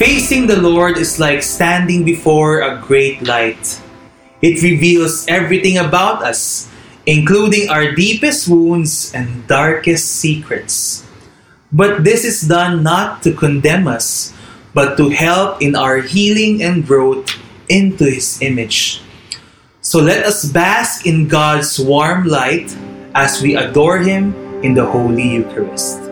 Facing the Lord is like standing before a great light. It reveals everything about us, including our deepest wounds and darkest secrets. But this is done not to condemn us, but to help in our healing and growth into His image. So let us bask in God's warm light as we adore Him in the Holy Eucharist.